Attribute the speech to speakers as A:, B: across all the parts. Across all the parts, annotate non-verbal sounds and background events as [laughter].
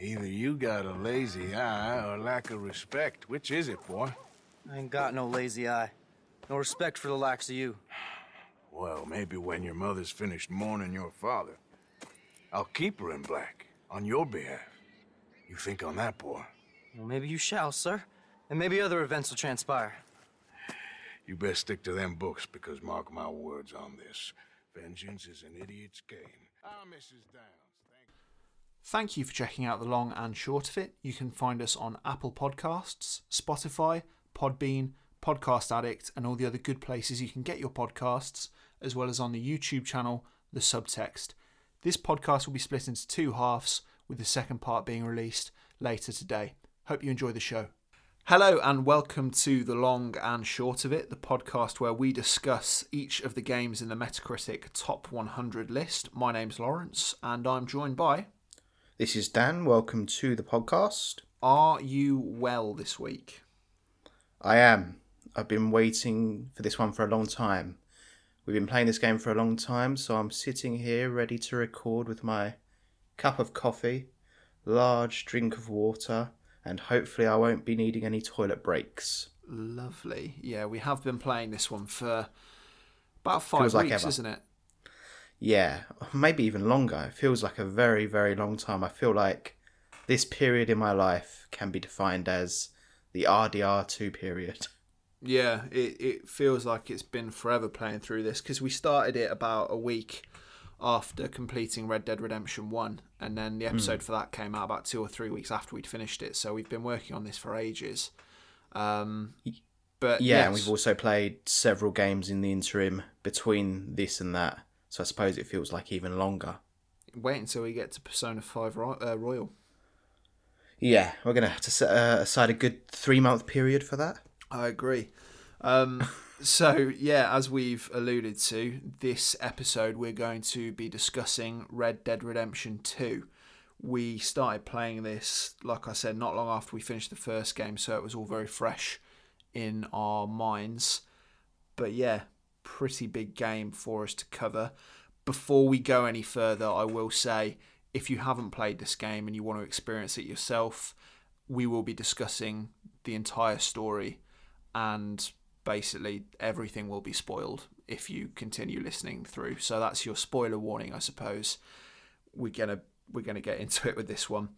A: Either you got a lazy eye or lack of respect. Which is it, boy?
B: I ain't got no lazy eye. No respect for the likes of you.
A: Well, maybe when your mother's finished mourning your father. I'll keep her in black, on your behalf. You think on that, boy?
B: Well, maybe you shall, sir. And maybe other events will transpire.
A: You best stick to them books, because mark my words on this. Vengeance is an idiot's game. Ah, Mrs. Downs, thank
C: Thank you for checking out the long and short of it. You can find us on Apple Podcasts, Spotify, Podbean, Podcast Addict, and all the other good places you can get your podcasts, as well as on the YouTube channel, The Subtext. This podcast will be split into two halves, with the second part being released later today. Hope you enjoy the show. Hello, and welcome to The Long and Short of It, the podcast where we discuss each of the games in the Metacritic Top 100 list. My name's Lawrence, and I'm joined by.
D: This is Dan. Welcome to the podcast.
C: Are you well this week?
D: I am. I've been waiting for this one for a long time. We've been playing this game for a long time, so I'm sitting here ready to record with my cup of coffee, large drink of water, and hopefully I won't be needing any toilet breaks.
C: Lovely. Yeah, we have been playing this one for about five
D: Feels
C: weeks,
D: ever.
C: isn't it?
D: Yeah, maybe even longer. It feels like a very, very long time. I feel like this period in my life can be defined as the RDR2 period. [laughs]
C: Yeah, it, it feels like it's been forever playing through this because we started it about a week after completing Red Dead Redemption 1, and then the
D: Hmm.
C: episode for that came out about two or three weeks after we'd finished it. So we've been working on this for ages. Um, but
D: Yeah, and we've also played several games in the interim between this and that. So I suppose it feels like even longer.
C: wait until we get to Persona 5 uh, Royal.
D: Yeah, we're going to have to set uh, aside a good three month period for that.
C: I agree. Um, [laughs] so, yeah, as we've alluded to, this episode we're going to be discussing Red Dead Redemption 2. We started playing this, like I said, not long after we finished the first game, so it was all very fresh in our minds. But yeah, pretty big game for us to cover. Before we go any further, I will say if you haven't played this game and you want to experience it yourself, we will be discussing the entire story and basically everything will be spoiled if you continue listening through. So that's your spoiler warning, I suppose. We're gonna we're gonna get into it with this one.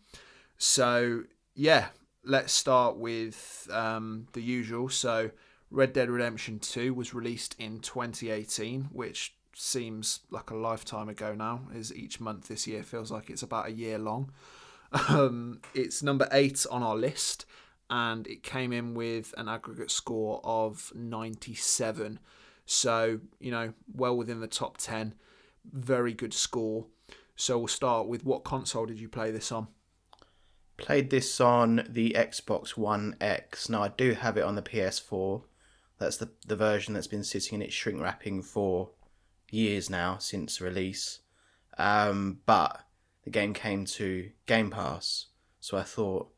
C: So yeah, let's start with um, the usual. So Red Dead Redemption 2 was released in 2018, which seems like a lifetime ago now, as each month this year feels like it's about a year long. Um, it's number eight on our list, and it came in with an aggregate score of 97. So, you know, well within the top 10. Very good score. So we'll start with what console did you play this on?
D: Played this on the Xbox One X. Now, I do have it on the PS4. That's the, the version that's been sitting in its shrink wrapping for years now since release. Um, but the game came to Game Pass. So I thought,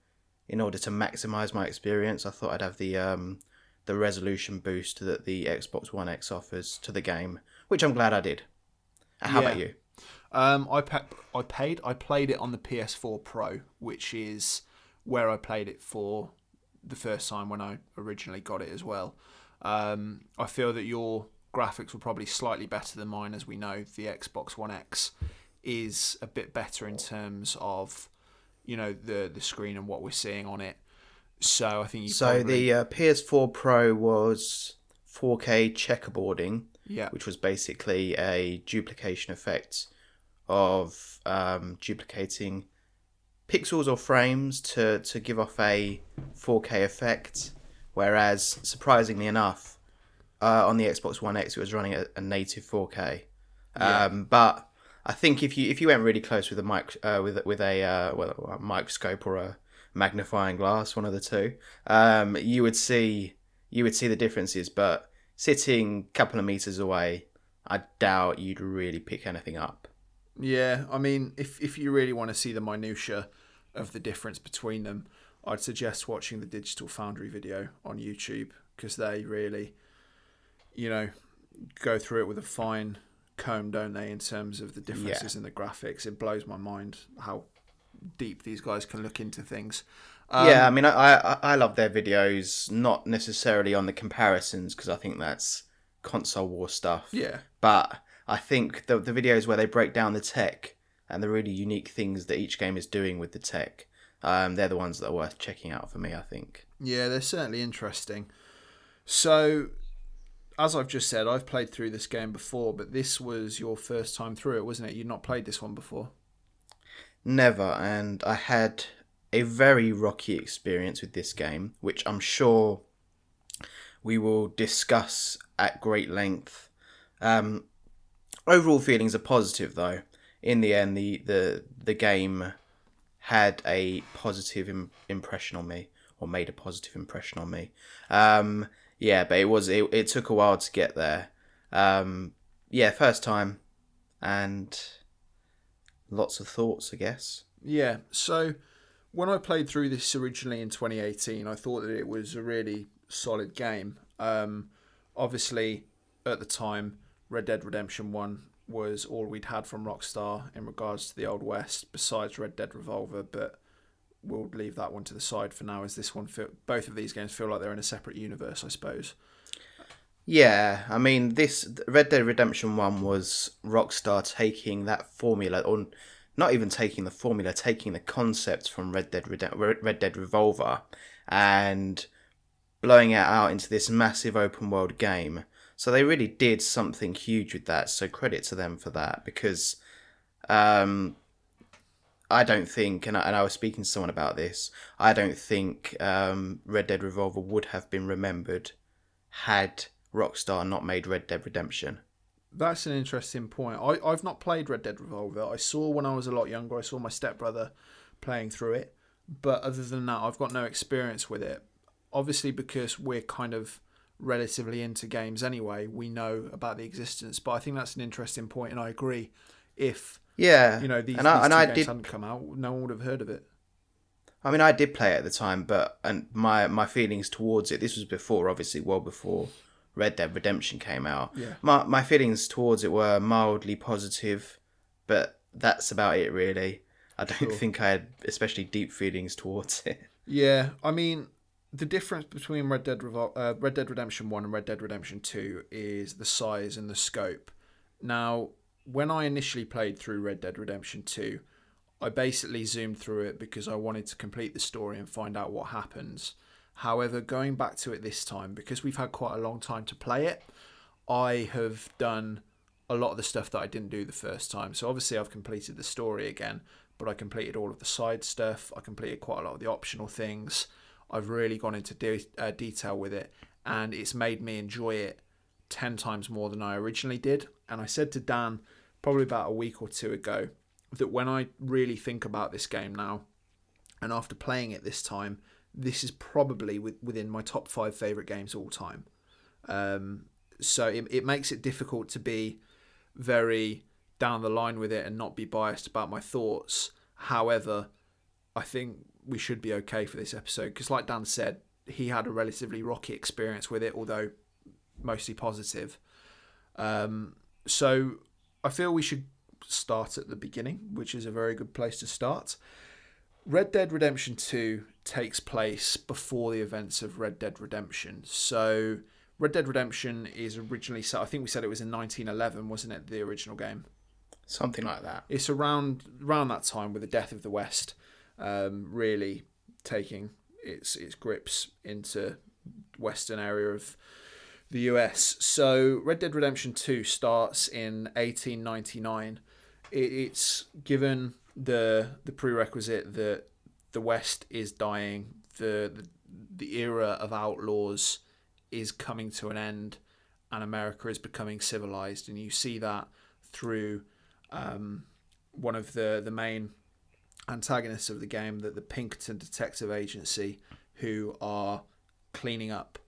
D: in order to maximize my experience, I thought I'd have the um, the resolution boost that the Xbox One X offers to the game, which I'm glad I did. How about you?
C: Um, I pa- I paid. I played it on the PS4 Pro, which is where I played it for the first time when I originally got it as well. Um, I feel that your graphics were probably slightly better than mine, as we know the Xbox One X is a bit better in terms of you know the the screen and what we're seeing on it. So I think you
D: So
C: probably,
D: the uh, PS4 Pro was 4K checkerboarding,
C: yeah
D: which was basically a duplication effect of um, duplicating pixels or frames to, to give off a 4K effect. Whereas, surprisingly enough, uh, on the Xbox One X, it was running at a native 4K.
C: Yeah.
D: Um, but I think if you if you went really close with a mic uh, with with a uh, well, a microscope or a magnifying glass, one of the two, um, you would see you would see the differences. But sitting a couple of meters away, I doubt you'd really pick anything up.
C: Yeah, I mean, if if you really want to see the minutia of the difference between them, I'd suggest watching the Digital Foundry video on YouTube because they really, you know, go through it with a fine comb, don't they, in terms of the differences in the graphics. It blows my mind how deep these guys can look into things.
D: yeah, I um, mean, I, I I love their videos, not necessarily on the comparisons because I think that's console war stuff.
C: Yeah.
D: But I think the the videos where they break down the tech and the really unique things that each game is doing with the tech, um, they're the ones that are worth checking out for me. I think.
C: Yeah, they're certainly interesting. So, as I've just said, I've played through this game before, but this was your first time through it, wasn't it? You'd not played this one before.
D: Never, and I had a very rocky experience with this game, which I'm sure we will discuss at great length. Um, overall feelings are positive, though. In the end, the the the game had a positive Im- impression on me, or made a positive impression on me. Um, yeah, but it was it, it took a while to get there. Um, yeah, first time, and lots of thoughts, I guess.
C: Yeah. So, when I played through this originally in 2018, I thought that it was a really solid game. Um, obviously, at the time, Red Dead Redemption 1 was all we'd had from Rockstar in regards to the Old West, besides Red Dead Revolver, but we'll leave that one to the side for now, as this one, feel, both of these games feel like they're in a separate universe, I suppose.
D: Yeah, I mean, this Red Dead Redemption 1 was Rockstar taking that formula, or not even taking the formula, taking the concept from Red Dead, Redem- Red Dead Revolver and blowing it out into this massive open world game. So they really did something huge with that. So credit to them for that because um, I don't think, and I, and I was speaking to someone about this, I don't think um, Red Dead Revolver would have been remembered had Rockstar not made Red Dead Redemption.
C: That's an interesting point. I, I've not played Red Dead Revolver. I saw when I was a lot younger, I saw my stepbrother playing through it. But other than that, I've got no experience with it. Obviously, because we're kind of relatively into games anyway, we know about the existence. But I think that's an interesting point, and I agree. If
D: Yeah,
C: you know these,
D: and I,
C: these
D: and I
C: games
D: did.
C: hadn't come out, no one would have heard of it.
D: I mean, I did play it at the time, but and my my feelings towards it. This was before, obviously, well before Red Dead Redemption came out.
C: Yeah.
D: My my feelings towards it were mildly positive, but that's about it, really. I don't
C: Sure.
D: think I had especially deep feelings towards it.
C: Yeah, I mean, the difference between Red Dead Revol- uh, Red Dead Redemption One and Red Dead Redemption Two is the size and the scope. Now, when I initially played through Red Dead Redemption Two, I basically zoomed through it because I wanted to complete the story and find out what happens. However, going back to it this time, because we've had quite a long time to play it, I have done a lot of the stuff that I didn't do the first time. So obviously, I've completed the story again, but I completed all of the side stuff. I completed quite a lot of the optional things. I've really gone into de- uh, detail with it, and it's made me enjoy it 10 times more than I originally did. And I said to Dan probably about a week or two ago that when I really think about this game now, and after playing it this time, this is probably with, within my top five favourite games all time. Um, so it, it makes it difficult to be very down the line with it and not be biased about my thoughts. However, I think we should be okay for this episode because, like Dan said, he had a relatively rocky experience with it, although mostly positive. Um, so I feel we should start at the beginning, which is a very good place to start. Red Dead Redemption 2 takes place before the events of Red Dead Redemption. So Red Dead Redemption is originally set, I think we said it was in 1911, wasn't it, the original game?
D: Something like that.
C: It's around around that time with the death of the West um, really taking its its grips into western area of the US. So Red Dead Redemption 2 starts in 1899. It, it's given the the prerequisite that the West is dying, the, the the era of outlaws is coming to an end, and America is becoming civilized, and you see that through um, one of the the main antagonists of the game, that the Pinkerton Detective Agency, who are cleaning up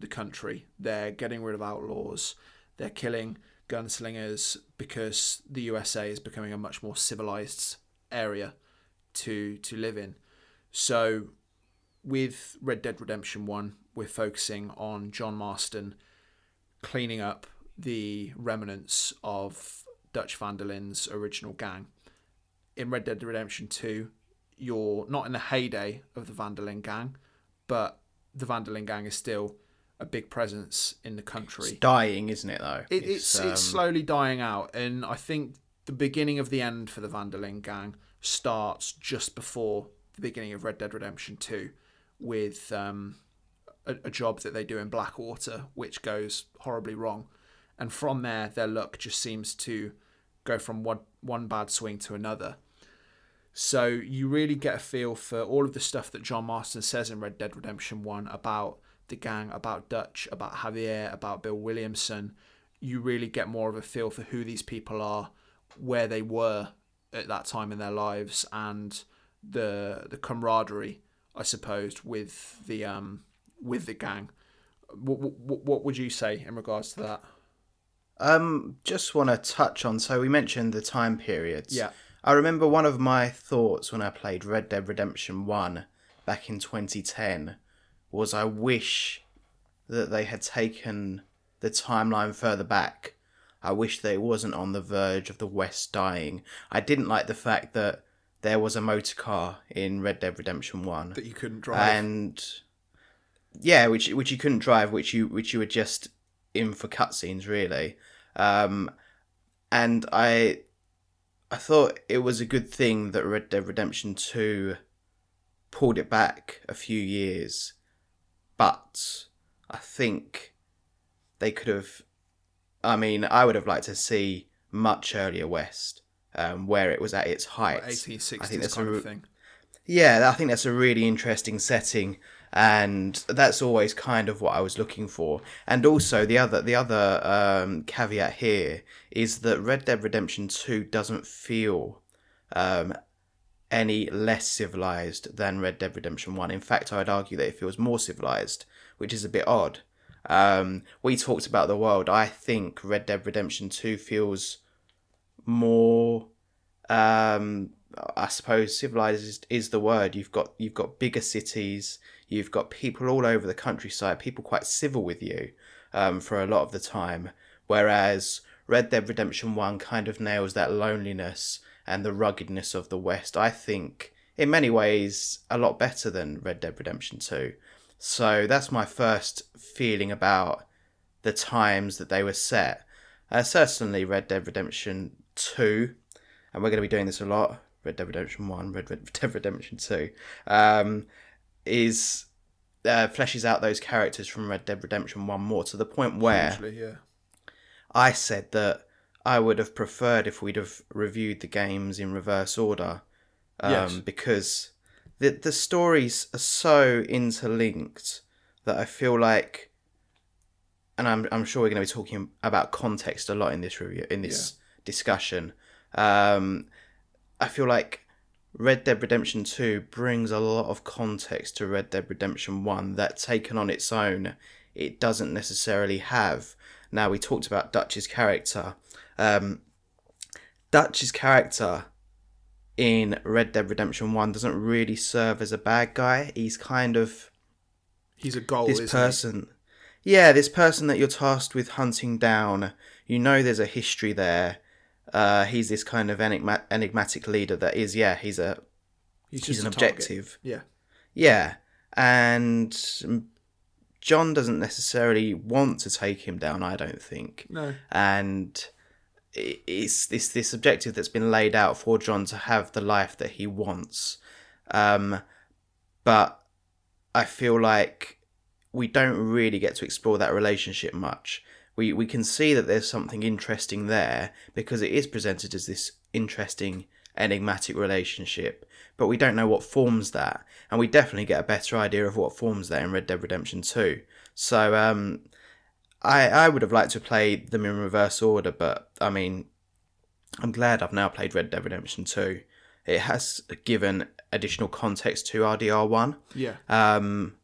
C: the country. They're getting rid of outlaws. They're killing gunslingers because the USA is becoming a much more civilized area to to live in. So with Red Dead Redemption 1, we're focusing on John Marston cleaning up the remnants of Dutch Van der Linde's original gang. In Red Dead Redemption 2, you're not in the heyday of the Van der Linde gang, but the Van der Linde gang is still a big presence in the country.
D: It's dying, isn't it? Though
C: It, it's
D: um,
C: it's slowly dying out, and I think the beginning of the end for the Van der Linde gang starts just before the beginning of Red Dead Redemption Two, with um, a, a job that they do in Blackwater, which goes horribly wrong, and from there their luck just seems to go from one one bad swing to another. So you really get a feel for all of the stuff that John Marston says in Red Dead Redemption One about the gang, about Dutch, about Javier, about Bill Williamson. You really get more of a feel for who these people are, where they were at that time in their lives, and the the camaraderie, I suppose, with the um with the gang. What, what, what would you say in regards to that?
D: Um, just want to touch on. So we mentioned the time periods.
C: Yeah.
D: I remember one of my thoughts when I played Red Dead Redemption One back in 2010 was I wish that they had taken the timeline further back. I wish that it wasn't on the verge of the West dying. I didn't like the fact that there was a motor car in Red Dead Redemption One
C: That you couldn't drive.
D: and yeah, which which you couldn't drive, which you which you were just in for cutscenes, really. Um, and I I thought it was a good thing that Red Dead Redemption Two pulled it back a few years, but I think they could have. I mean, I would have liked to see much earlier West, um, where it was at its height. I think
C: 1860s
D: that's
C: kind
D: a
C: of thing.
D: yeah, I think that's a really interesting setting, and that's always kind of what I was looking for. And also the other the other um, caveat here is that Red Dead Redemption Two doesn't feel um, any less civilized than Red Dead Redemption One. In fact, I'd argue that it feels more civilized, which is a bit odd. Um, we talked about the world. I think Red Dead Redemption Two feels more um I suppose civilized is, is the word. You've got you've got bigger cities. You've got people all over the countryside. People quite civil with you um, for a lot of the time. Whereas Red Dead Redemption One kind of nails that loneliness and the ruggedness of the West. I think in many ways a lot better than Red Dead Redemption Two. So that's my first feeling about the times that they were set. Uh, certainly, Red Dead Redemption Two and we're going to be doing this a lot. Red Dead Redemption One, Red Dead [laughs] Redemption Two, um, is uh, fleshes out those characters from Red Dead Redemption One more to the point where
C: yeah.
D: I said that I would have preferred if we'd have reviewed the games in reverse order, um,
C: Yes.
D: because the the stories are so interlinked that I feel like, and I'm I'm sure we're going to be talking about context a lot in this review in this discussion. Um, I feel like Red Dead Redemption 2 brings a lot of context to Red Dead Redemption 1 that taken on its own it doesn't necessarily have. Now we talked about Dutch's character. Um, Dutch's character in Red Dead Redemption 1 doesn't really serve as a bad guy. He's kind of
C: He's a goal,
D: this person yeah this person that you're tasked with hunting down you know there's a history there uh, he's this kind of enigma- enigmatic leader that is yeah he's a?
C: He's,
D: he's an
C: a target.
D: objective
C: Yeah.
D: yeah and john doesn't necessarily want to take him down i don't think
C: No.
D: and it's this this objective that's been laid out for John to have the life that he wants. Um, but I feel like we don't really get to explore that relationship much. We we can see that there's something interesting there because it is presented as this interesting enigmatic relationship, but we don't know what forms that, and we definitely get a better idea of what forms that in Red Dead Redemption Two. So um, I I would have liked to play them in reverse order, but I mean, I'm glad I've now played Red Dead Redemption 2. It has given additional context to RDR 1.
C: Yeah.
D: Um,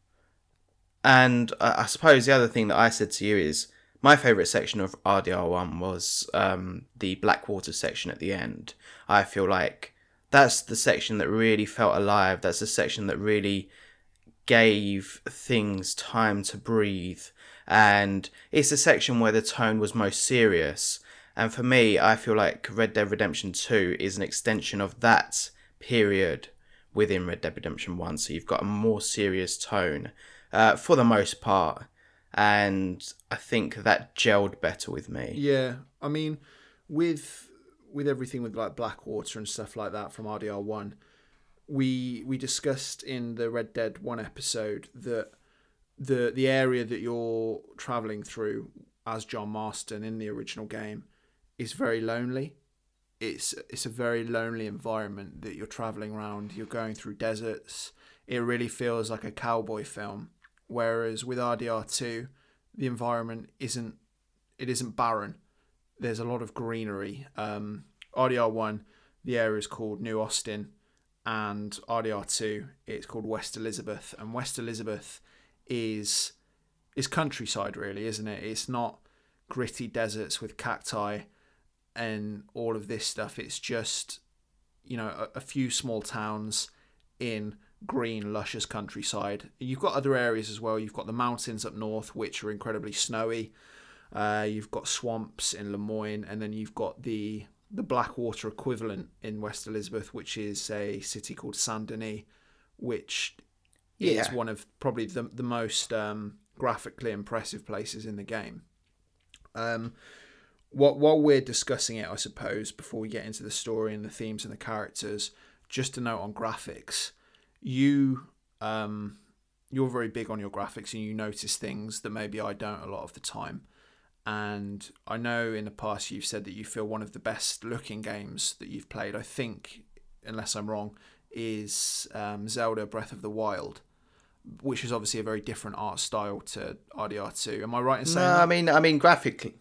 D: and I, I suppose the other thing that I said to you is my favourite section of RDR 1 was um, the Blackwater section at the end. I feel like that's the section that really felt alive. That's the section that really gave things time to breathe. And it's the section where the tone was most serious. And for me, I feel like Red Dead Redemption 2 is an extension of that period within Red Dead Redemption 1. So you've got a more serious tone uh, for the most part. And I think that gelled better with me.
C: Yeah, I mean, with with everything with like Blackwater and stuff like that from RDR one, we we discussed in the Red Dead one episode that the the area that you're traveling through as John Marston in the original game is very lonely. It's it's a very lonely environment that you're traveling around. You're going through deserts. It really feels like a cowboy film. Whereas with RDR two, the environment isn't it isn't barren. There's a lot of greenery. Um, RDR one, the area is called New Austin, and RDR two, it's called West Elizabeth. And West Elizabeth is is countryside, really, isn't it? It's not gritty deserts with cacti and all of this stuff. It's just you know a, a few small towns in green, luscious countryside. You've got other areas as well. You've got the mountains up north, which are incredibly snowy. Uh, you've got swamps in Lemoyne, and then you've got the the Blackwater equivalent in West Elizabeth, which is a city called Saint Denis, which is one of probably the the most um, graphically impressive places in the game. Um, what while we're discussing it, I suppose, before we get into the story and the themes and the characters, just a note on graphics. You um, you're very big on your graphics, and you notice things that maybe I don't a lot of the time. And I know in the past you've said that you feel one of the best looking games that you've played. I think, unless I'm wrong, is um, Zelda Breath of the Wild, which is obviously a very different art style to RDR2. Am I right in saying
D: No,
C: that?
D: I mean, I mean, graphically,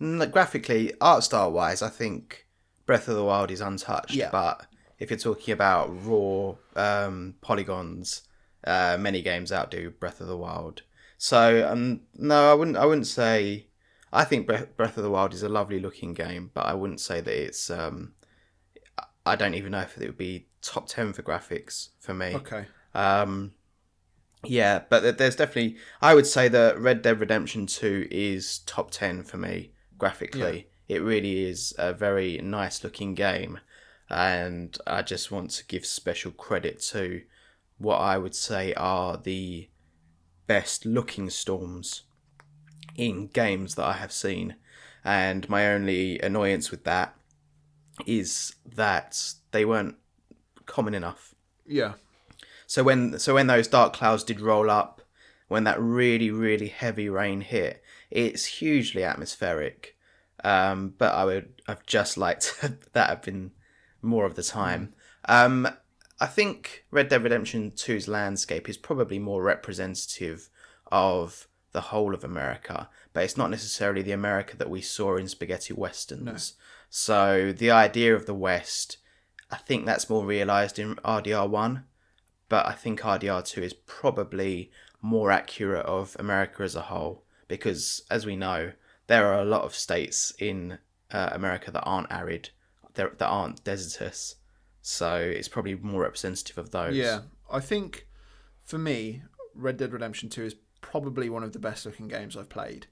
D: graphically, art style wise, I think Breath of the Wild is untouched.
C: Yeah.
D: But if you're talking about raw um, polygons, uh, many games outdo Breath of the Wild. So, um, no, I wouldn't. I wouldn't say. I think Breath, of the Wild is a lovely looking game, but I wouldn't say that it's. Um, I- don't even know if it would be top ten for graphics for me.
C: Okay.
D: Um, yeah, but there's definitely. I would say that Red Dead Redemption Two is top ten for me graphically. It really is a very nice looking game, and I just want to give special credit to what I would say are the best looking storms in games that I have seen. And my only annoyance with that is that they weren't common enough.
C: Yeah.
D: So when so when those dark clouds did roll up, when that really really heavy rain hit, it's hugely atmospheric. Um, but I would I've just liked [laughs] that have been more of the time. Um, I think Red Dead Redemption 2's landscape is probably more representative of the whole of America, but it's not necessarily the America that we saw in spaghetti westerns. So the idea of the West, I think that's more realised in RDR1 but I think RDR2 is probably more accurate of America as a whole because, as we know, there are a lot of states in uh, America that aren't arid, that that aren't desertous. So it's probably more representative of those.
C: Yeah, I think for me, Red Dead Redemption 2 is probably one of the best looking games I've played.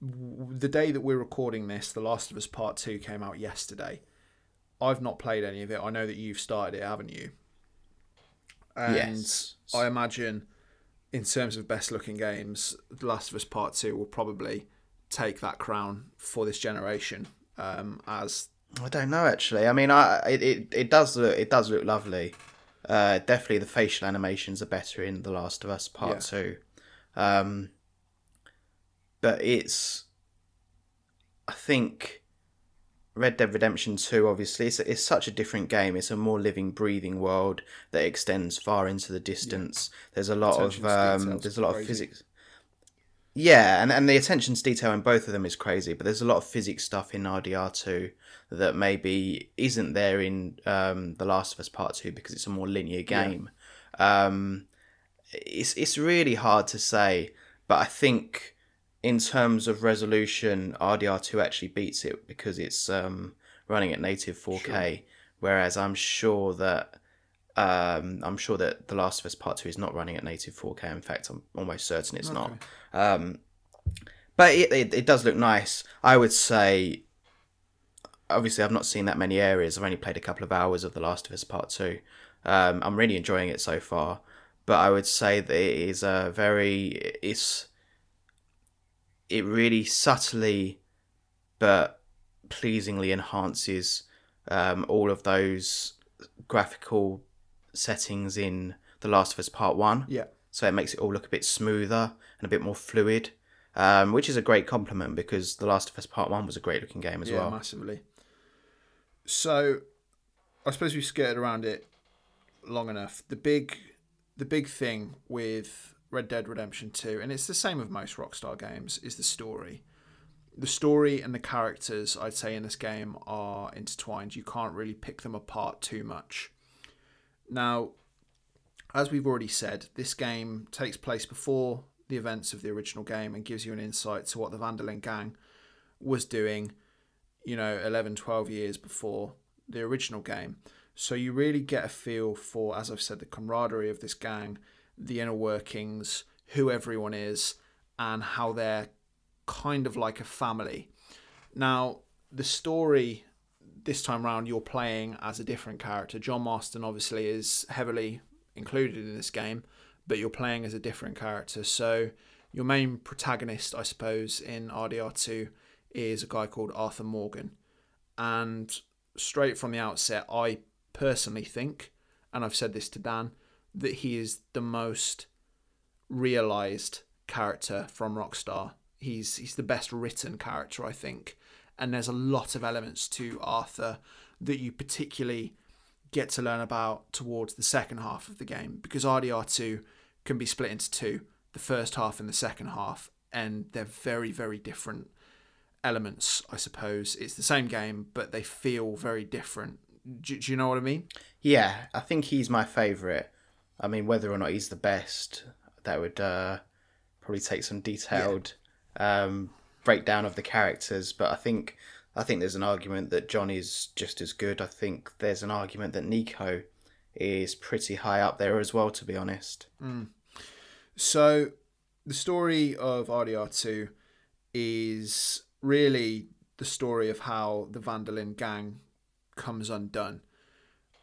C: The day that we're recording this, The Last of Us Part 2 came out yesterday. I've not played any of it. I know that you've started it, haven't you? And
D: Yes.
C: I imagine, in terms of best looking games, The Last of Us Part 2 will probably take that crown for this generation um, as
D: I don't know actually. I mean, I it, it, it does look it does look lovely. Uh, definitely the facial animations are better in The Last of Us Part
C: Yeah.
D: Two, um, but it's I think Red Dead Redemption Two obviously it's it's such a different game. It's a more living, breathing world that extends far into the distance. There's a lot
C: Attention
D: of um, there's a lot of physics. Yeah, and, and the attention to detail in both of them is crazy, but there's a lot of physics stuff in RDR2 that maybe isn't there in um, The Last of Us Part 2 because it's a more linear game. Um, it's, it's really hard to say, but I think in terms of resolution, RDR2 actually beats it because it's um, running at native 4K, whereas I'm sure that. Um, I'm sure that The Last of Us Part Two is not running at native 4K. In fact, I'm almost certain it's not. Um, but it, it, it does look nice. I would say, obviously, I've not seen that many areas. I've only played a couple of hours of The Last of Us Part 2. Um, I'm really enjoying it so far, but I would say that it is a very it's it really subtly but pleasingly enhances um, all of those graphical settings in The Last of Us Part One.
C: Yeah.
D: So it makes it all look a bit smoother and a bit more fluid, um, which is a great compliment because The Last of Us Part One was a great looking game as
C: yeah,
D: well.
C: massively. So, I suppose we've skirted around it long enough. The big, the big thing with Red Dead Redemption Two, and it's the same with most Rockstar games, is the story. The story and the characters, I'd say, in this game are intertwined. You can't really pick them apart too much. Now, as we've already said, this game takes place before the events of the original game and gives you an insight to what the Van der Linde gang was doing, you know, 11, 12 years before the original game. So you really get a feel for, as I've said, the camaraderie of this gang, the inner workings, who everyone is, and how they're kind of like a family. Now, the story this time round, you're playing as a different character. John Marston obviously is heavily included in this game, but you're playing as a different character. So your main protagonist, I suppose, in RDR2 is a guy called Arthur Morgan. And straight from the outset, I personally think, and I've said this to Dan, that he is the most realized character from Rockstar. He's he's the best written character, I think. And there's a lot of elements to Arthur that you particularly get to learn about towards the second half of the game because RDR2 can be split into two the first half and the second half, and they're very, very different elements, I suppose. It's the same game, but they feel very different. Do, do you know what I mean?
D: Yeah, I think he's my favourite. I mean, whether or not he's the best, that would uh, probably take some detailed um, breakdown of the characters. But I think I think there's an argument that John is just as good. I think there's an argument that Niko is pretty high up there as well. To be honest,
C: So, the story of RDR2 is really the story of how the Van der Linde gang comes undone.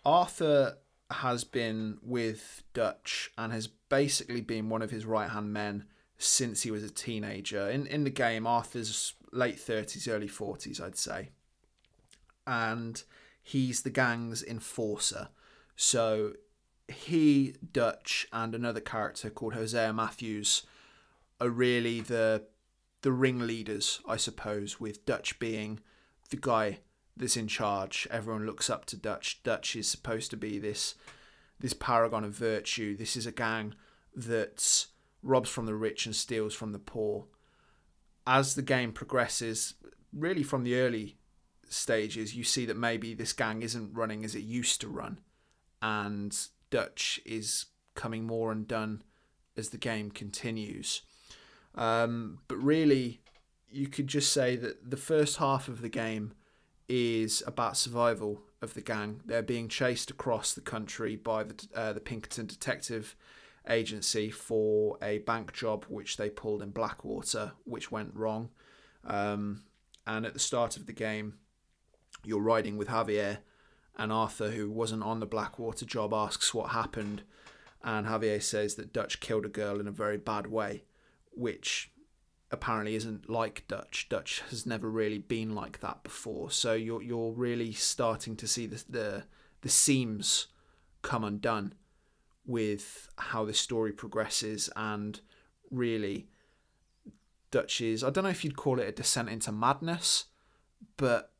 C: Arthur has been with Dutch and has basically been one of his right hand men since he was a teenager. In in the game, Arthur's late thirties, early forties, I'd say, and he's the gang's enforcer. So he, Dutch, and another character called Hosea Matthews are really the the ringleaders, I suppose, with Dutch being the guy that's in charge. Everyone looks up to Dutch. Dutch is supposed to be this this paragon of virtue. This is a gang that robs from the rich and steals from the poor. As the game progresses, really from the early stages, you see that maybe this gang isn't running as it used to run, and Dutch is coming more undone as the game continues. Um, but really, you could just say that the first half of the game is about survival of the gang. They're being chased across the country by the uh, the Pinkerton Detective Agency for a bank job which they pulled in Blackwater, which went wrong. Um, and at the start of the game, you're riding with Javier, and Arthur, who wasn't on the Blackwater job, asks what happened, and Javier says that Dutch killed a girl in a very bad way, which apparently isn't like Dutch. Dutch has never really been like that before. So you're you're really starting to see the the, the seams come undone with how this story progresses and really Dutch's I don't know if you'd call it a descent into madness, but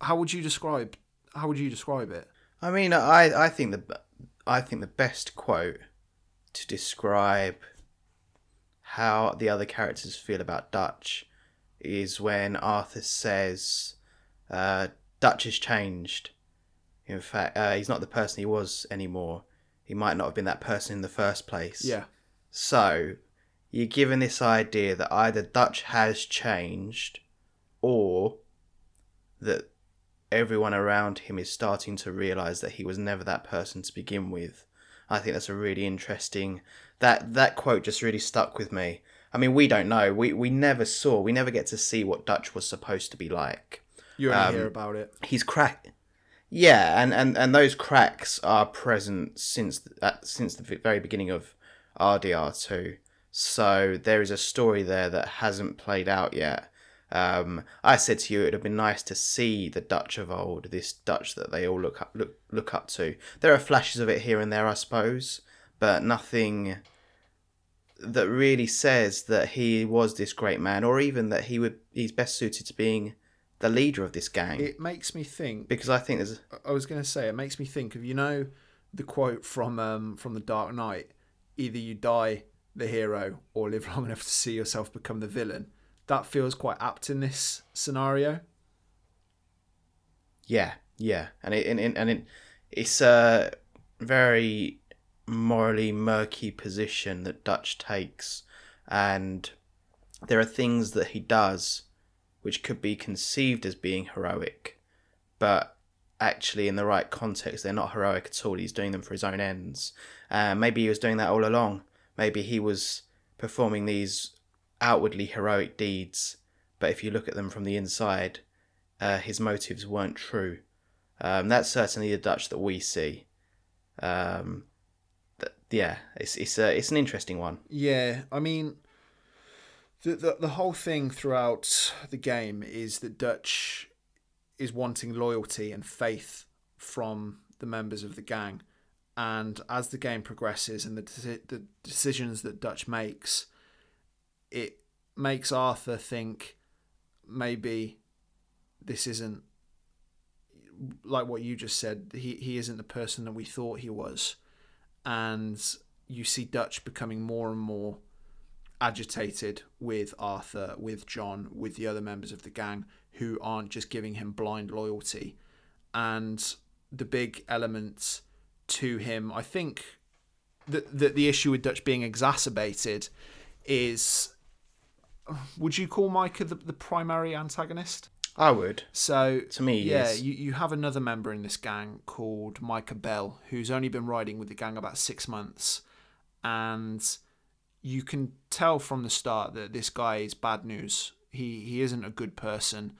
C: how would you describe how would you describe it?
D: I mean, I I think the I think the best quote to describe how the other characters feel about Dutch is when Arthur says, uh, "Dutch has changed. In fact, uh, he's not the person he was anymore. He might not have been that person in the first place."
C: Yeah.
D: So, you're given this idea that either Dutch has changed or that everyone around him is starting to realize that he was never that person to begin with. I think that's a really interesting that that quote just really stuck with me. I mean, we don't know. We we never saw. We never get to see what Dutch was supposed to be like.
C: You only
D: Um,
C: hear about it.
D: He's crack Yeah, and, and, and those cracks are present since uh, since the very beginning of RDR two. So there is a story there that hasn't played out yet. Um, I said to you, it'd have been nice to see the Dutch of old, this Dutch that they all look up look look up to. There are flashes of it here and there, I suppose, but nothing that really says that he was this great man, or even that he would he's best suited to being the leader of this gang.
C: It makes me think
D: because I think there's
C: I was going to say it makes me think of you know the quote from um, from the Dark Knight: either you die the hero or live long enough to see yourself become the villain. That feels quite apt in this scenario.
D: Yeah, yeah, and it and it, and it it's a very morally murky position that Dutch takes, and there are things that he does which could be conceived as being heroic, but actually in the right context they're not heroic at all. He's doing them for his own ends. Uh, maybe he was doing that all along. Maybe he was performing these outwardly heroic deeds, but if you look at them from the inside, uh, his motives weren't true. Um, that's certainly the Dutch that we see. Um, yeah, it's it's a, it's an interesting one.
C: Yeah, I mean, the, the the whole thing throughout the game is that Dutch is wanting loyalty and faith from the members of the gang, and as the game progresses and the deci- the decisions that Dutch makes, it makes Arthur think maybe this isn't like what you just said. He he isn't the person that we thought he was, and you see Dutch becoming more and more agitated with Arthur, with John, with the other members of the gang who aren't just giving him blind loyalty. And the big element to him, I think that the, the issue with Dutch being exacerbated is would you call Micah the, the primary antagonist?
D: I would.
C: So
D: To me,
C: yeah, you, you have another member in this gang called Micah Bell, who's only been riding with the gang about six months, and you can tell from the start that this guy is bad news. He he isn't a good person,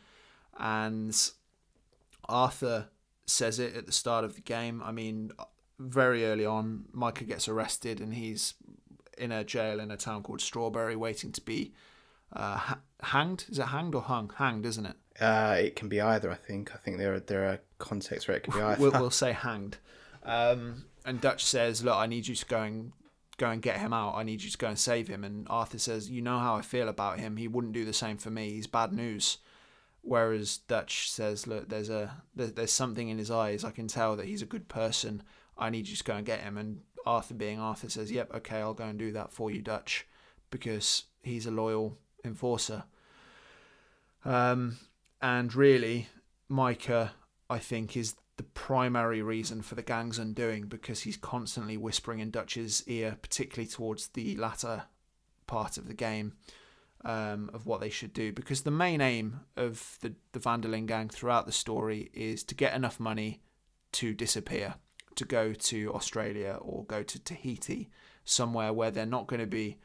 C: and Arthur says it at the start of the game. I mean, very early on, Micah gets arrested and he's in a jail in a town called Strawberry, waiting to be uh, ha- hanged. Is it hanged or hung? Hanged, isn't it?
D: Uh, it can be either. I think. I think there are there are contexts where it can be either.
C: we'll, we'll say hanged. Um, and Dutch says, "Look, I need you to go and go and get him out. I need you to go and save him." And Arthur says, "You know how I feel about him. He wouldn't do the same for me. He's bad news." Whereas Dutch says, "Look, there's a there, there's something in his eyes. I can tell that he's a good person. I need you to go and get him." And Arthur, being Arthur, says, "Yep, okay, I'll go and do that for you, Dutch, because he's a loyal enforcer." Um, and really, Micah, I think, is the primary reason for the gang's undoing because he's constantly whispering in Dutch's ear, particularly towards the latter part of the game, um, of what they should do. Because the main aim of the, the Van der Linde gang throughout the story is to get enough money to disappear, to go to Australia or go to Tahiti, somewhere where they're not going to be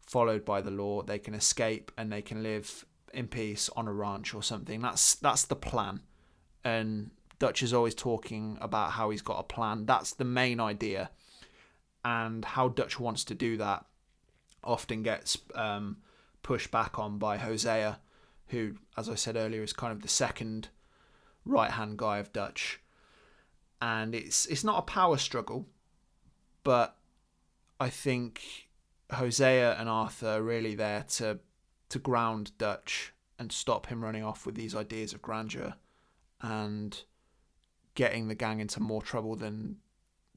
C: followed by the law. They can escape and they can live in peace on a ranch or something. That's that's the plan. And Dutch is always talking about how he's got a plan. That's the main idea. And how Dutch wants to do that often gets um, pushed back on by Hosea, who, as I said earlier, is kind of the second right hand guy of Dutch. And it's it's not a power struggle, but I think Hosea and Arthur are really there to to ground Dutch and stop him running off with these ideas of grandeur and getting the gang into more trouble than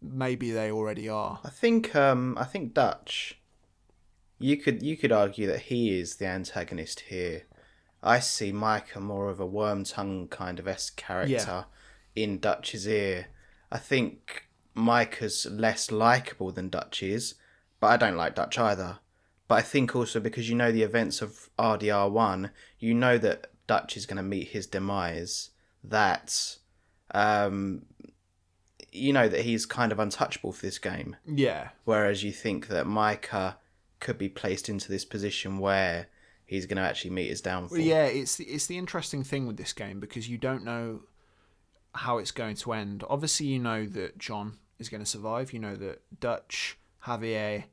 C: maybe they already are.
D: I think um I think Dutch. You could you could argue that he is the antagonist here. I see Micah more of a Wormtongue kind of s character in Dutch's ear. I think Micah's less likable than Dutch is, but I don't like Dutch either. But I think also because you know the events of RDR one, you know that Dutch is going to meet his demise. That, um, you know that he's kind of untouchable for this game.
C: Yeah.
D: Whereas you think that Micah could be placed into this position where he's going to actually meet his downfall.
C: Well, yeah, it's the, it's the interesting thing with this game because you don't know how it's going to end. Obviously, you know that John is going to survive. You know that Dutch, Javier,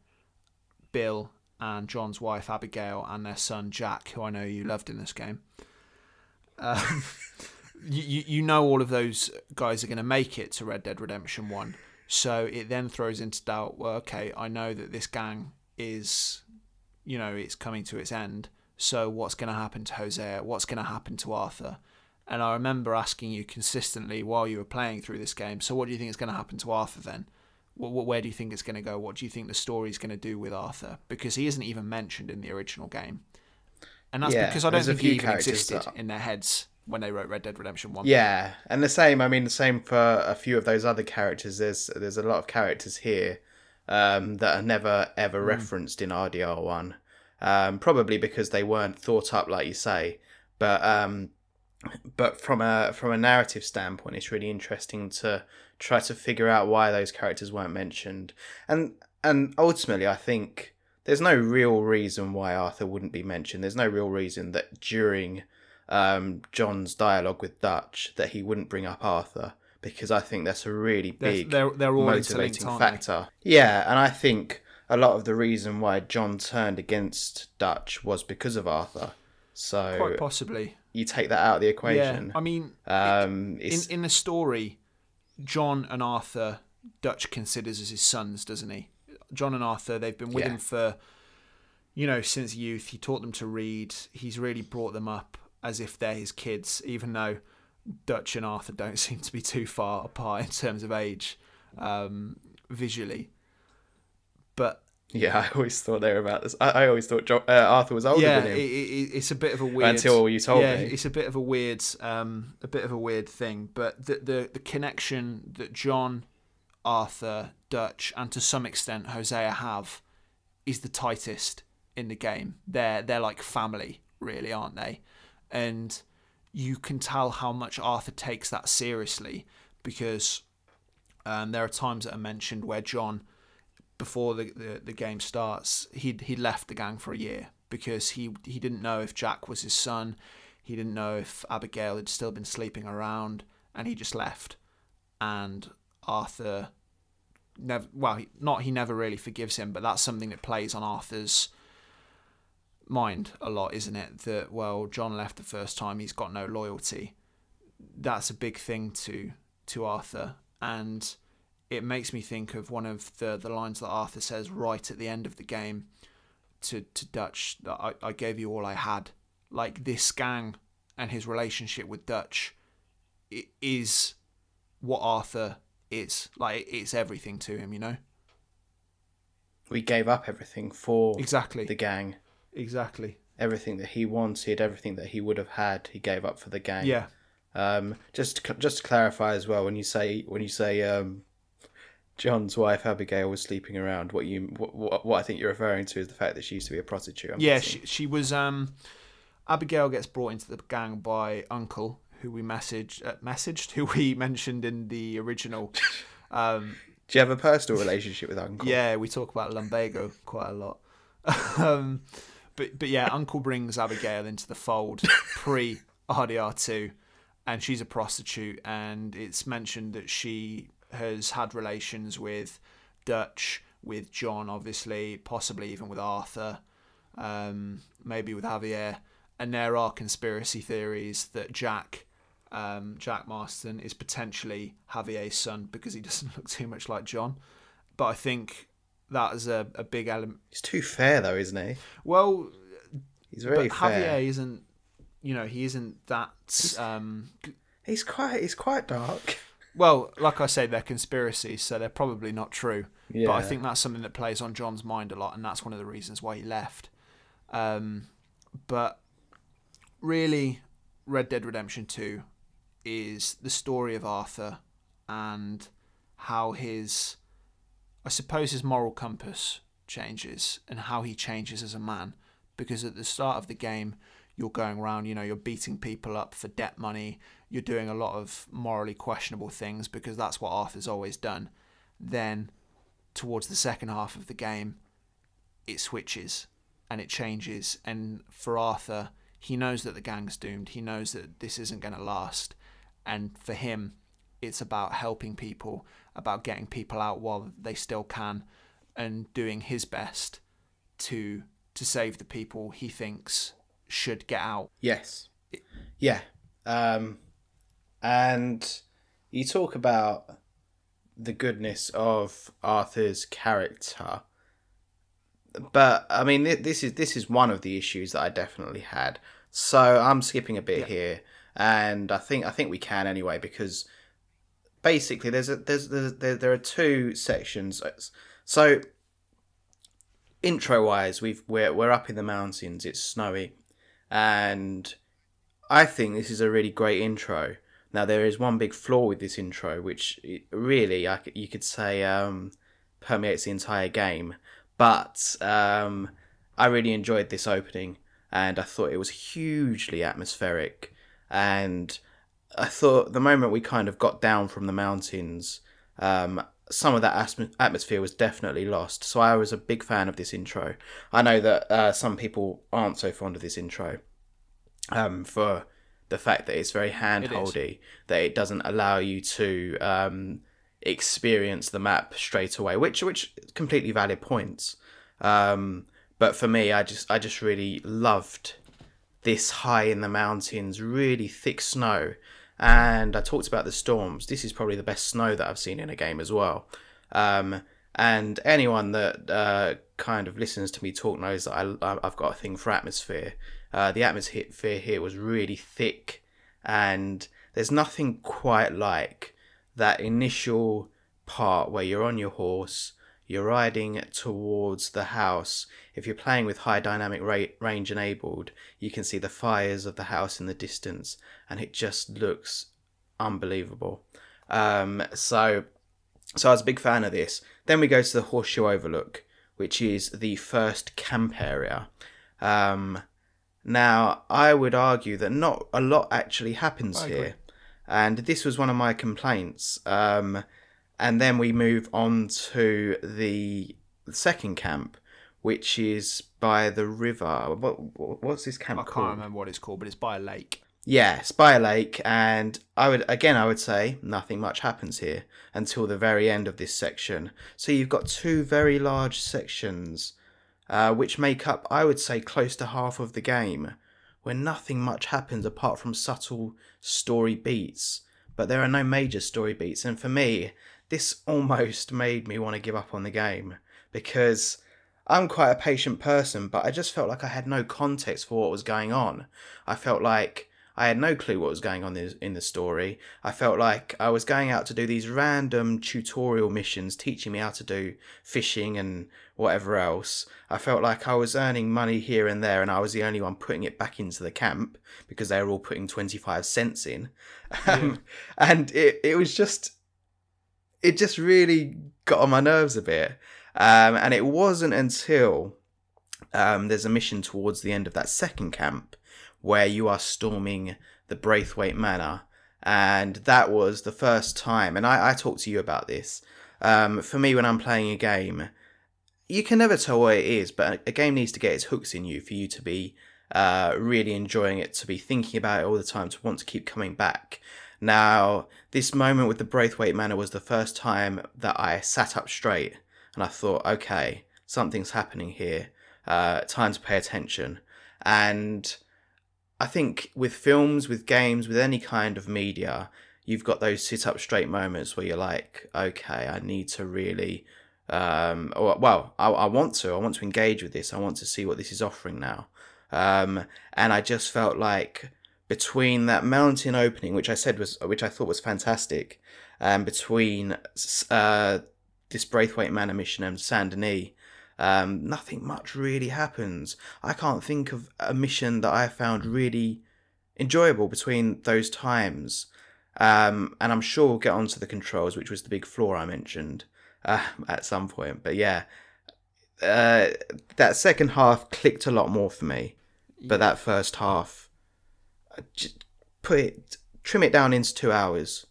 C: Bill, and John's wife Abigail and their son Jack, who I know you loved in this game. Um, [laughs] you, you know all of those guys are going to make it to Red Dead Redemption 1. So it then throws into doubt, well, okay, I know that this gang is, you know, it's coming to its end. So what's going to happen to Hosea? What's going to happen to Arthur? And I remember asking you consistently while you were playing through this game, so what do you think is going to happen to Arthur then? Where do you think it's going to go? What do you think the story's going to do with Arthur? Because he isn't even mentioned in the original game. And that's
D: Yeah,
C: because I don't think he even existed
D: that-
C: in their heads when they wrote Red Dead Redemption 1.
D: Yeah, and the same. I mean, the same for a few of those other characters. There's there's a lot of characters here um, that are never ever referenced in RDR one, um, probably because they weren't thought up, like you say. But um, but from a from a narrative standpoint, it's really interesting to try to figure out why those characters weren't mentioned, and and ultimately, I think there's no real reason why Arthur wouldn't be mentioned. There's no real reason that during um, John's dialogue with Dutch that he wouldn't bring up Arthur because I think that's a really
C: They're-
D: big
C: they're- they're
D: motivating
C: aren't they?
D: factor. Yeah, and I think a lot of the reason why John turned against Dutch was because of Arthur. So
C: Quite possibly.
D: you take that out of the equation.
C: Yeah, I mean,
D: um,
C: in in the story, John and Arthur, Dutch considers as his sons, doesn't he? John and Arthur, they've been with
D: Yeah.
C: him for, you know, since youth. He taught them to read. He's really brought them up as if they're his kids, even though Dutch and Arthur don't [laughs] seem to be too far apart in terms of age, um, visually. But
D: yeah, [laughs] I always thought they were about this. I, I always thought jo- uh, Arthur was older
C: yeah,
D: than
C: it,
D: him.
C: it, it's a bit of a weird.
D: Until you told
C: yeah,
D: me.
C: it's a bit of a weird, um, a bit of a weird thing. But the the the connection that John, Arthur, Dutch, and to some extent Hosea have, is the tightest in the game. They're they're like family, really, aren't they? And you can tell how much Arthur takes that seriously because um, there are times that are mentioned where John before the, the, the game starts, he he left the gang for a year because he he didn't know if Jack was his son, he didn't know if Abigail had still been sleeping around, and he just left. And Arthur never well, not he never really forgives him, but that's something that plays on Arthur's mind a lot, isn't it? That well, John left the first time, he's got no loyalty. That's a big thing to to Arthur, and it makes me think of one of the the lines that Arthur says right at the end of the game to to Dutch that I, I gave you all I had. Like this gang and his relationship with Dutch i- is what Arthur is. Like it's everything to him, you know.
D: we gave up everything for
C: Exactly.
D: the gang.
C: Exactly.
D: Everything that he wanted, everything that he would have had, he gave up for the gang.
C: Yeah.
D: Um, just to, just to clarify as well, when you say when you say um, John's wife Abigail was sleeping around, what you what, what, I think you're referring to is the fact that she used to be a prostitute. I'm
C: Yeah,
D: guessing.
C: she, she was. Um, Abigail gets brought into the gang by Uncle, who we messaged, uh, messaged, [laughs] who we mentioned in the original. Um,
D: Do you have a personal relationship with Uncle?
C: Yeah, we talk about lumbago quite a lot. [laughs] um, but but yeah, Uncle brings Abigail into the fold [laughs] pre RDR two, and she's a prostitute, and it's mentioned that she has had relations with Dutch, with John, obviously, possibly even with Arthur, um, maybe with Javier, and there are conspiracy theories that Jack. Um, Jack Marston is potentially Javier's son because he [laughs] doesn't look too much like John but I think that is a, a big element.
D: He's too fair though, isn't he?
C: Well,
D: He's very
C: but
D: fair.
C: Javier isn't, you know, he isn't that. Um,
D: He's quite he's quite dark.
C: Well, like I say, they're conspiracies, so they're probably not true. But I think that's something that plays on John's mind a lot, and that's one of the reasons why he left. Um, but really, Red Dead Redemption 2 is the story of Arthur and how his, I suppose, his moral compass changes and how he changes as a man. Because at the start of the game, you're going around, you know, you're beating people up for debt money, you're doing a lot of morally questionable things because that's what Arthur's always done. Then, towards the second half of the game, it switches and it changes. And for Arthur, he knows that the gang's doomed. He knows that this isn't going to last. And for him, it's about helping people, about getting people out while they still can, and doing his best to to save the people he thinks should get out.
D: Yes. Yeah. Um, and you talk about the goodness of Arthur's character, but I mean, this is this is one of the issues that I definitely had. So I'm skipping a bit yeah. here, and I think I think we can anyway because basically there's a there's, there's there, there are two sections. So intro wise, we've we're we're up in the mountains. It's snowy, and I think this is a really great intro. Now there is one big flaw with this intro, which really I, you could say um, permeates the entire game. But um, I really enjoyed this opening, and I thought it was hugely atmospheric. And I thought the moment we kind of got down from the mountains, um, some of that atmosphere was definitely lost. So I was a big fan of this intro. I know that uh, some people aren't so fond of this intro um, for the fact that it's very handholdy, it that it doesn't allow you to um, experience the map straight away, which which completely valid points. Um, but for me, I just I just really loved this high in the mountains, really thick snow and I talked about the storms. This is probably the best snow that I've seen in a game as well. Um, and anyone that uh, kind of listens to me talk knows that I, I've got a thing for atmosphere. Uh, the atmosphere here was really thick, and there's nothing quite like that initial part where you're on your horse you're riding towards the house. If you're playing with high dynamic rate, range enabled, you can see the fires of the house in the distance, and it just looks unbelievable. Um, so, so I was a big fan of this. Then we go to the Horseshoe Overlook, which is the first camp area. Um, now, I would argue that not a lot actually happens here, and this was one of my complaints. Um, and then we move on to the second camp, which is by the river. What what's this camp called?
C: I
D: called?
C: can't remember what it's called, but it's by a lake.
D: Yeah, it's by a lake, and I would again I would say nothing much happens here until the very end of this section. So you've got two very large sections, uh, which make up I would say close to half of the game, where nothing much happens apart from subtle story beats. But there are no major story beats, and for me, this almost made me want to give up on the game because I'm quite a patient person, but I just felt like I had no context for what was going on. I felt like I had no clue what was going on in the story. I felt like I was going out to do these random tutorial missions teaching me how to do fishing and whatever else. I felt like I was earning money here and there and I was the only one putting it back into the camp because they were all putting 25 cents in. Yeah. Um, [laughs] and it, it was just it just really got on my nerves a bit. Um, and it wasn't until um, there's a mission towards the end of that second camp where you are storming the Braithwaite Manor. And that was the first time, and I, I talked to you about this. Um, for me, when I'm playing a game, you can never tell what it is, but a game needs to get its hooks in you for you to be uh, really enjoying it, to be thinking about it all the time, to want to keep coming back. Now, this moment with the Braithwaite Manor was the first time that I sat up straight and I thought, okay, something's happening here. Uh, time to pay attention. And I think with films, with games, with any kind of media, you've got those sit up straight moments where you're like, okay, I need to really, um, or, well, I, I want to, I want to engage with this. I want to see what this is offering now. Um, and I just felt like between that mountain opening, which I said was, which I thought was fantastic, and um, between uh, this Braithwaite Manor mission and Saint Denis, um, nothing much really happens. I can't think of a mission that I found really enjoyable between those times. Um, and I'm sure we'll get onto the controls, which was the big flaw I mentioned uh, [laughs] at some point. But yeah, uh, that second half clicked a lot more for me. But that first half just put it, trim it down into two hours.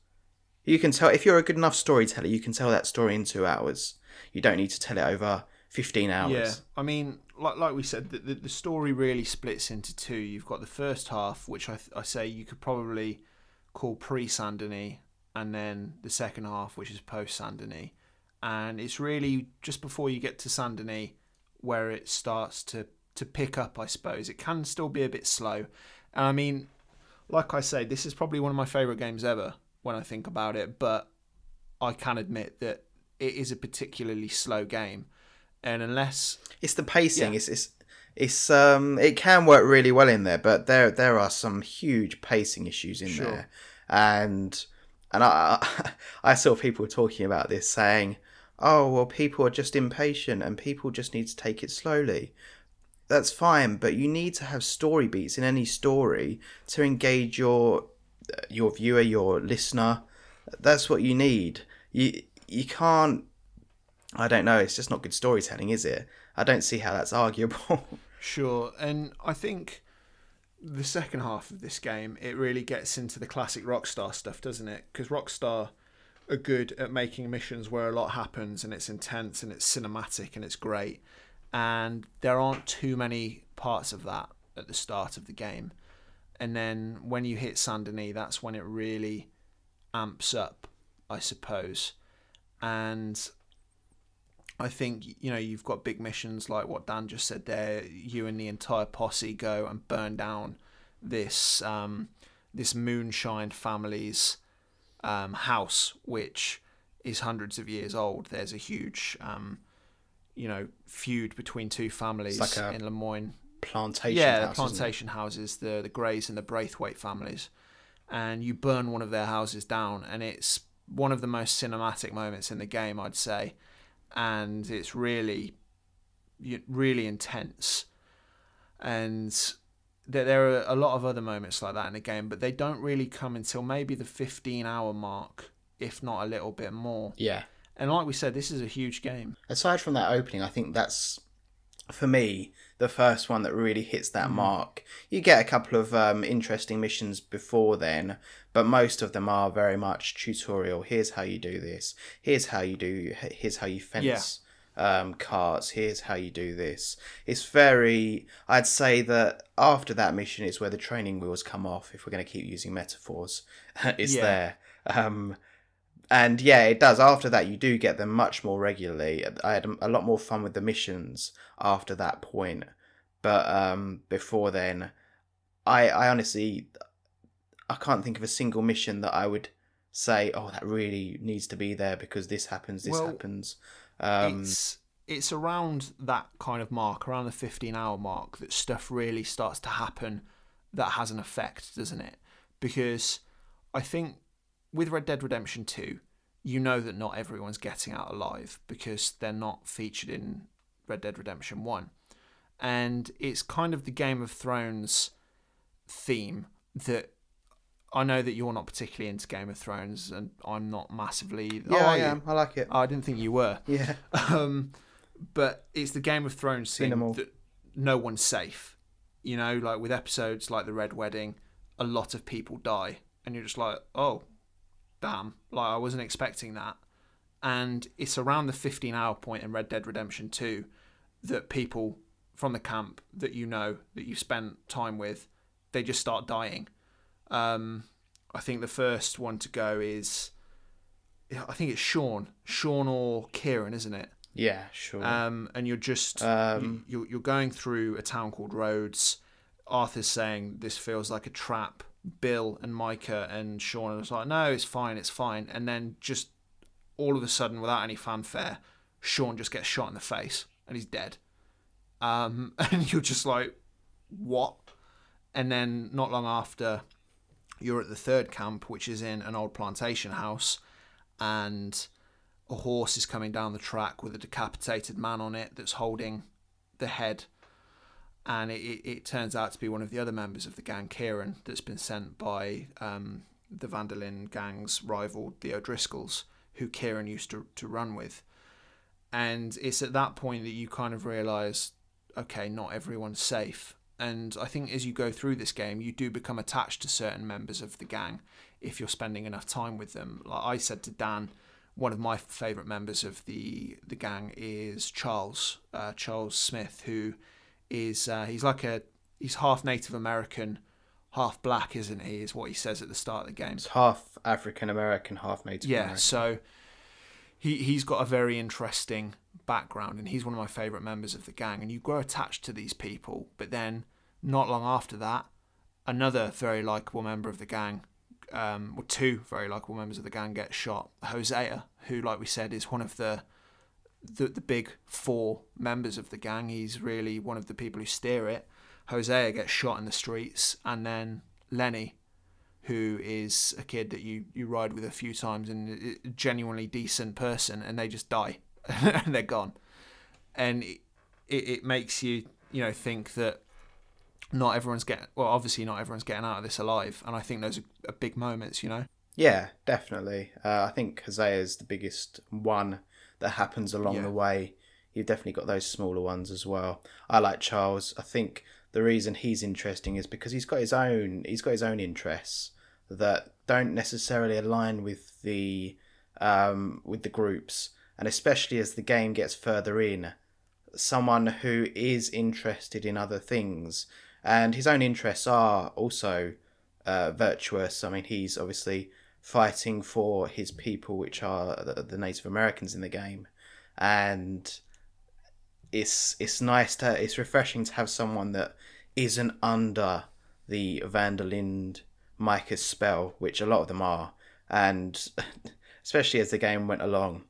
D: You can tell if you're a good enough storyteller, you can tell that story in two hours. You don't need to tell it over fifteen hours. Yeah,
C: I mean, like like we said, the, the, the story really splits into two. You've got the first half, which I I say you could probably call pre Saint Denis, and then the second half, which is post Saint Denis. And it's really just before you get to Saint Denis where it starts to, to pick up, I suppose. It can still be a bit slow. And I mean, like I say, this is probably one of my favourite games ever when I think about it, but I can admit that it is a particularly slow game. And unless
D: It's the pacing.
C: Yeah.
D: It's it's it's um it can work really well in there, but there there are some huge pacing issues in
C: Sure.
D: there, and and I [laughs] I saw people talking about this saying, oh well, people are just impatient and people just need to take it slowly. That's fine, but you need to have story beats in any story to engage your your viewer, your listener. That's what you need. You you can't. I don't know. It's just not good storytelling, is it? I don't see how that's arguable. [laughs]
C: Sure, and I think the second half of this game it really gets into the classic Rockstar stuff, doesn't it? Because Rockstar are good at making missions where a lot happens and it's intense and it's cinematic and it's great, and there aren't too many parts of that at the start of the game, and then when you hit Saint Denis, that's when it really amps up, I suppose, and I think you know you've got big missions like what Dan just said there. You and the entire posse go and burn down this um, this moonshine family's um, house, which is hundreds of years old. There's a huge um, you know feud between two families
D: like
C: in Lemoyne.
D: plantation.
C: Yeah, the
D: house, isn't
C: plantation houses, the the Grays and the Braithwaite families, and you burn one of their houses down, and it's one of the most cinematic moments in the game, I'd say, and it's really, really intense, and there there are a lot of other moments like that in the game, but they don't really come until maybe the 15 hour mark, if not a little bit more.
D: Yeah.
C: And like we said, this is a huge game.
D: Aside from that opening, I think that's for me the first one that really hits that mark. You get a couple of um, interesting missions before then, but most of them are very much tutorial. Here's how you do this. Here's how you do. Here's how you fence. Um, carts. Here's how you do this. It's very. I'd say that after that mission is where the training wheels come off. If we're going to keep using metaphors, [laughs] it's
C: Yeah.
D: there. Um, and yeah, it does. After that, you do get them much more regularly. I had a lot more fun with the missions after that point, but um, before then, I I honestly I can't think of a single mission that I would say, oh, that really needs to be there because this happens, this
C: Well,
D: happens. Um,
C: it's it's around that kind of mark, around the 15 hour mark, that stuff really starts to happen that has an effect, doesn't it? Because I think with Red Dead Redemption 2, you know that not everyone's getting out alive because they're not featured in Red Dead Redemption 1. And it's kind of the Game of Thrones theme that I know that you're not particularly into Game of Thrones, and I'm not massively.
D: yeah,
C: Oh,
D: I
C: you?
D: am. I like it.
C: Oh, I didn't think you were.
D: Yeah, [laughs]
C: Um, but it's the Game of Thrones thing
D: Minimal.
C: that no one's safe. You know, like with episodes like the Red Wedding, a lot of people die, and you're just like, oh, damn! Like I wasn't expecting that. And it's around the 15 hour point in Red Dead Redemption 2 that people from the camp that you know that you spent time with, they just start dying. Um, I think the first one to go is, I think it's Sean, Sean or Kieran, isn't it?
D: yeah, sure.
C: um, and you're just
D: Um,
C: you, you're, you're going through a town called Rhodes. Arthur's saying this feels like a trap. Bill and Micah and Sean are like, no, it's fine, it's fine. And then just all of a sudden, without any fanfare, Sean just gets shot in the face and he's dead. Um, [laughs] and you're just like, what? And then not long after, you're at the third camp, which is in an old plantation house, and a horse is coming down the track with a decapitated man on it that's holding the head. And it, it, turns out to be one of the other members of the gang, Kieran, that's been sent by um, the Van der Linde gang's rival, the O'Driscolls, who Kieran used to, to run with. And it's at that point that you kind of realise, okay, not everyone's safe. And I think as you go through this game, you do become attached to certain members of the gang if you're spending enough time with them. Like I said to Dan, one of my favourite members of the the gang is Charles uh, Charles Smith, who is uh, he's like a he's half Native American, half black, isn't he? Is what he says at the start of the game.
D: It's half African American, half Native
C: Yeah,
D: American.
C: so he he's got a very interesting background, and he's one of my favourite members of the gang. And you grow attached to these people, but then not long after that, another very likable member of the gang, um, or two very likable members of the gang, get shot. Hosea, who, like we said, is one of the the, the big four members of the gang. He's really one of the people who steer it. Hosea gets shot in the streets, and then Lenny, who is a kid that you, you ride with a few times and a genuinely decent person, and they just die [laughs] and they're gone. And it, it, it makes you, you know, think that not everyone's getting, well, obviously not everyone's getting out of this alive. And I think those are, big moments, you know?
D: Yeah, definitely. Uh, I think Hosea is the biggest one that happens along
C: Yeah.
D: the way. You've definitely got those smaller ones as well. I like Charles. I think the reason he's interesting is because he's got his own he's got his own interests that don't necessarily align with the um, with the groups, and especially as the game gets further in, someone who is interested in other things, and his own interests are also uh, virtuous. I mean, he's obviously fighting for his people, which are the, the Native Americans in the game, and it's it's nice to it's refreshing to have someone that isn't under the Van der Linde Micah's spell, which a lot of them are, and [laughs] especially as the game went along,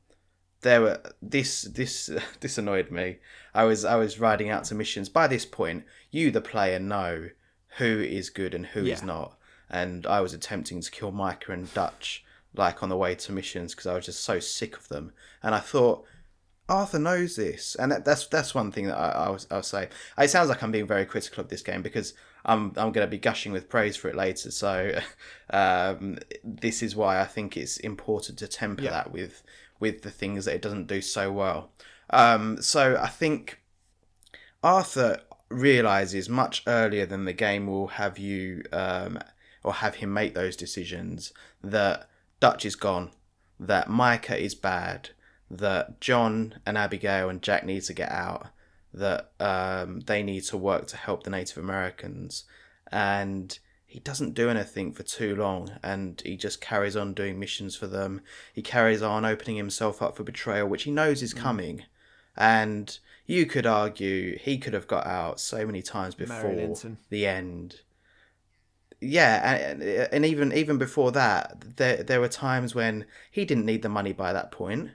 D: there were this this [laughs] this annoyed me. I was I was riding out to missions. By this point, you the player know who is good and who is
C: Yeah.
D: not, and I was attempting to kill Micah and Dutch like on the way to missions because I was just so sick of them, and I thought. Arthur knows this, and that, that's that's one thing that I, I was I'll say. It sounds like I'm being very critical of this game because I'm I'm going to be gushing with praise for it later. So [laughs] um, this is why I think it's important to temper
C: Yeah.
D: that with with the things that it doesn't do so well. Um, so I think Arthur realizes much earlier than the game will have you um, or have him make those decisions that Dutch is gone, that Micah is bad, that John and Abigail and Jack need to get out, that um, they need to work to help the Native Americans, and he doesn't do anything for too long, and he just carries on doing missions for them. He carries on opening himself up for betrayal, which he knows is coming, and you could argue he could have got out so many times before the end. Yeah, and, and even even before that, there there were times when he didn't need the money by that point.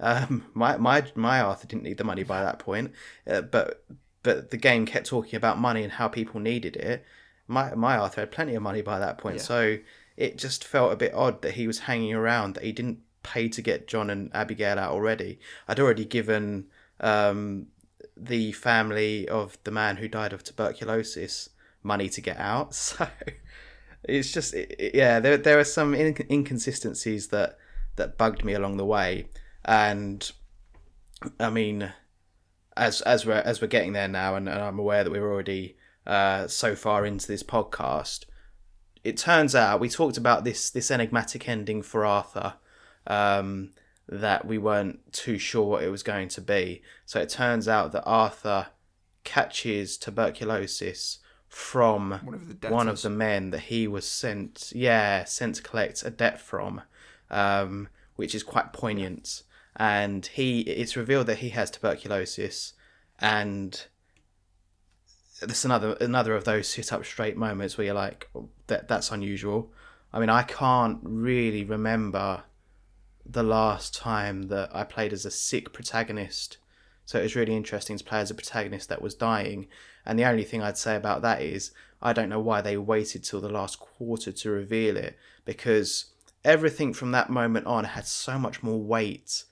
D: Um, [laughs] my my my Arthur didn't need the money by that point, uh, but but the game kept talking about money and how people needed it. My my Arthur had plenty of money by that point,
C: Yeah.
D: so it just felt a bit odd that he was hanging around. That he didn't pay to get John and Abigail out already. I'd already given um, the family of the man who died of tuberculosis money to get out. [laughs] So it's just it, yeah, there there are some in- inconsistencies that that bugged me along the way, and I mean, as as we're as we're getting there now, and, and I'm aware that we're already uh, so far into this podcast. It turns out we talked about this this enigmatic ending for Arthur. Um, that we weren't too sure what it was going to be. So it turns out that Arthur catches tuberculosis from
C: One of the
D: one of the men that he was sent, yeah, sent to collect a debt from, um, which is quite poignant. And he, it's revealed that he has tuberculosis, and that's another another of those sit up straight moments where you're like, "Oh, that that's unusual. I mean, I can't really remember the last time that I played as a sick protagonist. So it was really interesting to play as a protagonist that was dying. And the only thing I'd say about that is I don't know why they waited till the last quarter to reveal it because everything from that moment on had so much more weight.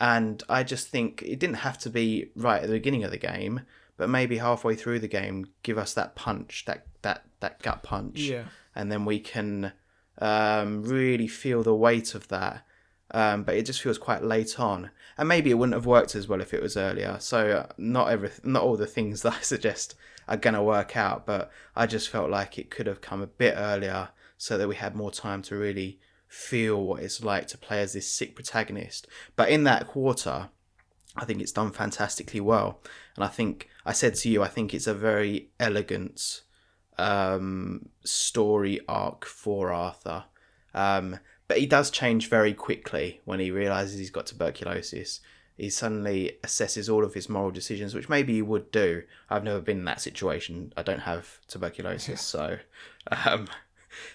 D: And I just think it didn't have to be right at the beginning of the game, but maybe halfway through the game, give us that punch, that that that gut punch,
C: Yeah.
D: and then we can um, really feel the weight of that. Um, but it just feels quite late on, and maybe it wouldn't have worked as well if it was earlier. So uh, not every, not all the things [laughs] that I suggest are gonna work out, but I just felt like it could have come a bit earlier so that we had more time to really feel what it's like to play as this sick protagonist. But in that quarter, I think it's done fantastically well, and I think I said to you, I think it's a very elegant um, story arc for Arthur. Um, but he does change very quickly when he realizes he's got tuberculosis. He suddenly assesses all of his moral decisions, which maybe he would do. I've never been in that situation. I don't have tuberculosis, so um,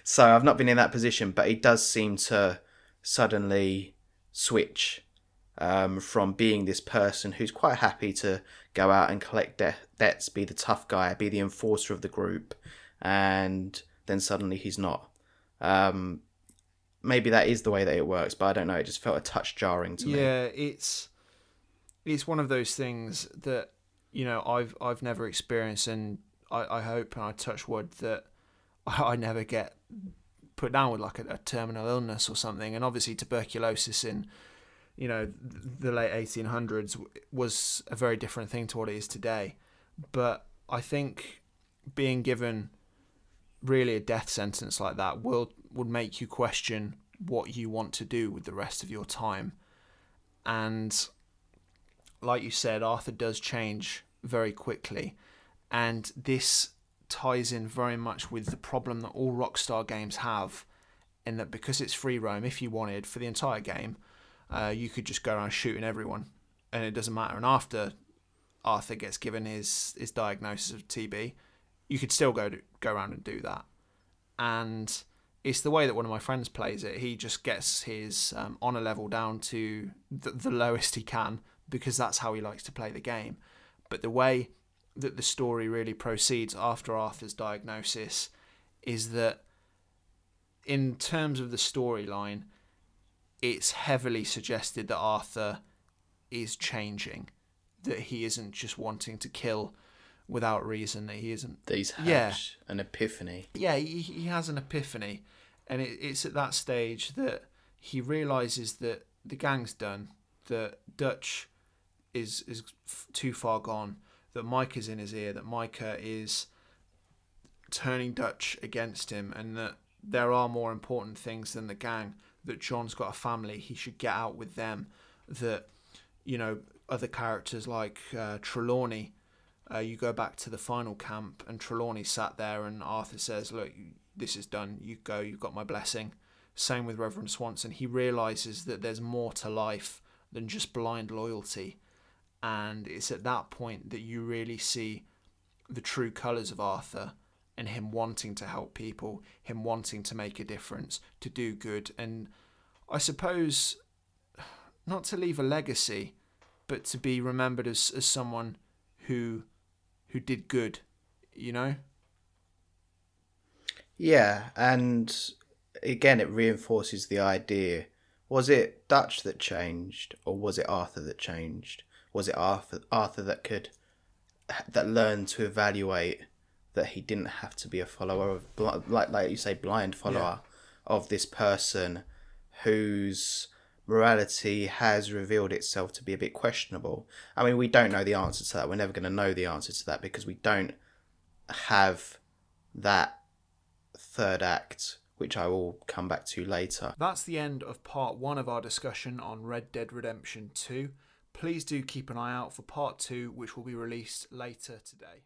D: so I've not been in that position. But he does seem to suddenly switch um, from being this person who's quite happy to go out and collect de- debts, be the tough guy, be the enforcer of the group, and then suddenly he's not. Um, maybe that is the way that it works, but I don't know. It just felt a touch jarring to me.
C: Yeah, it's it's one of those things that you know I've I've never experienced, and I, I hope and I touch wood that [laughs] I, never get put down with like a, a terminal illness or something. And obviously, tuberculosis in you know the late 1800s was a very different thing to what it is today. But I think being given really a death sentence like that will would make you question what you want to do with the rest of your time. And like you said, Arthur does change very quickly, and this ties in very much with the problem that all Rockstar games have, in that because it's free roam, if you wanted for the entire game, uh, you could just go around shooting everyone, and it doesn't matter. And after Arthur gets given his his diagnosis of TB, you could still go to, go around and do that. And it's the way that one of my friends plays it. He just gets his um, honor level down to the, the lowest he can because that's how he likes to play the game. But the way that the story really proceeds after Arthur's diagnosis is that, in terms of the storyline, it's heavily suggested that Arthur is changing, that he isn't just wanting to kill without reason, that he isn't.
D: That he's had
C: Yeah.
D: an epiphany.
C: Yeah, he, he has an epiphany, and it, it's at that stage that he realizes that the gang's done, that Dutch is is too far gone, that Micah's in his ear, that Micah is turning Dutch against him, and that there are more important things than the gang. That John's got a family, he should get out with them. That you know other characters like uh, Trelawny. Uh, you go back to the final camp, and Trelawny sat there, and Arthur says, "Look, this is done. You go. You've got my blessing." Same with Reverend Swanson. He realizes that there's more to life than just blind loyalty, and it's at that point that you really see the true colours of Arthur and him wanting to help people, him wanting to make a difference, to do good, and I suppose not to leave a legacy, but to be remembered as, as someone who who did good, you know?
D: Yeah, and again, it reinforces the idea. Was it Dutch that changed, or was it Arthur that changed? Was it Arthur, Arthur that could, that learned to evaluate that he didn't have to be a follower of, like like you say, blind follower of this person, whose morality has revealed itself to be a bit questionable. I mean, we don't know the answer to that. We're never going to know the answer to that because we don't have that third act, which I will come back to later.
C: That's the end of part one of our discussion on Red Dead Redemption 2. Please do keep an eye out for part two, which will be released later today.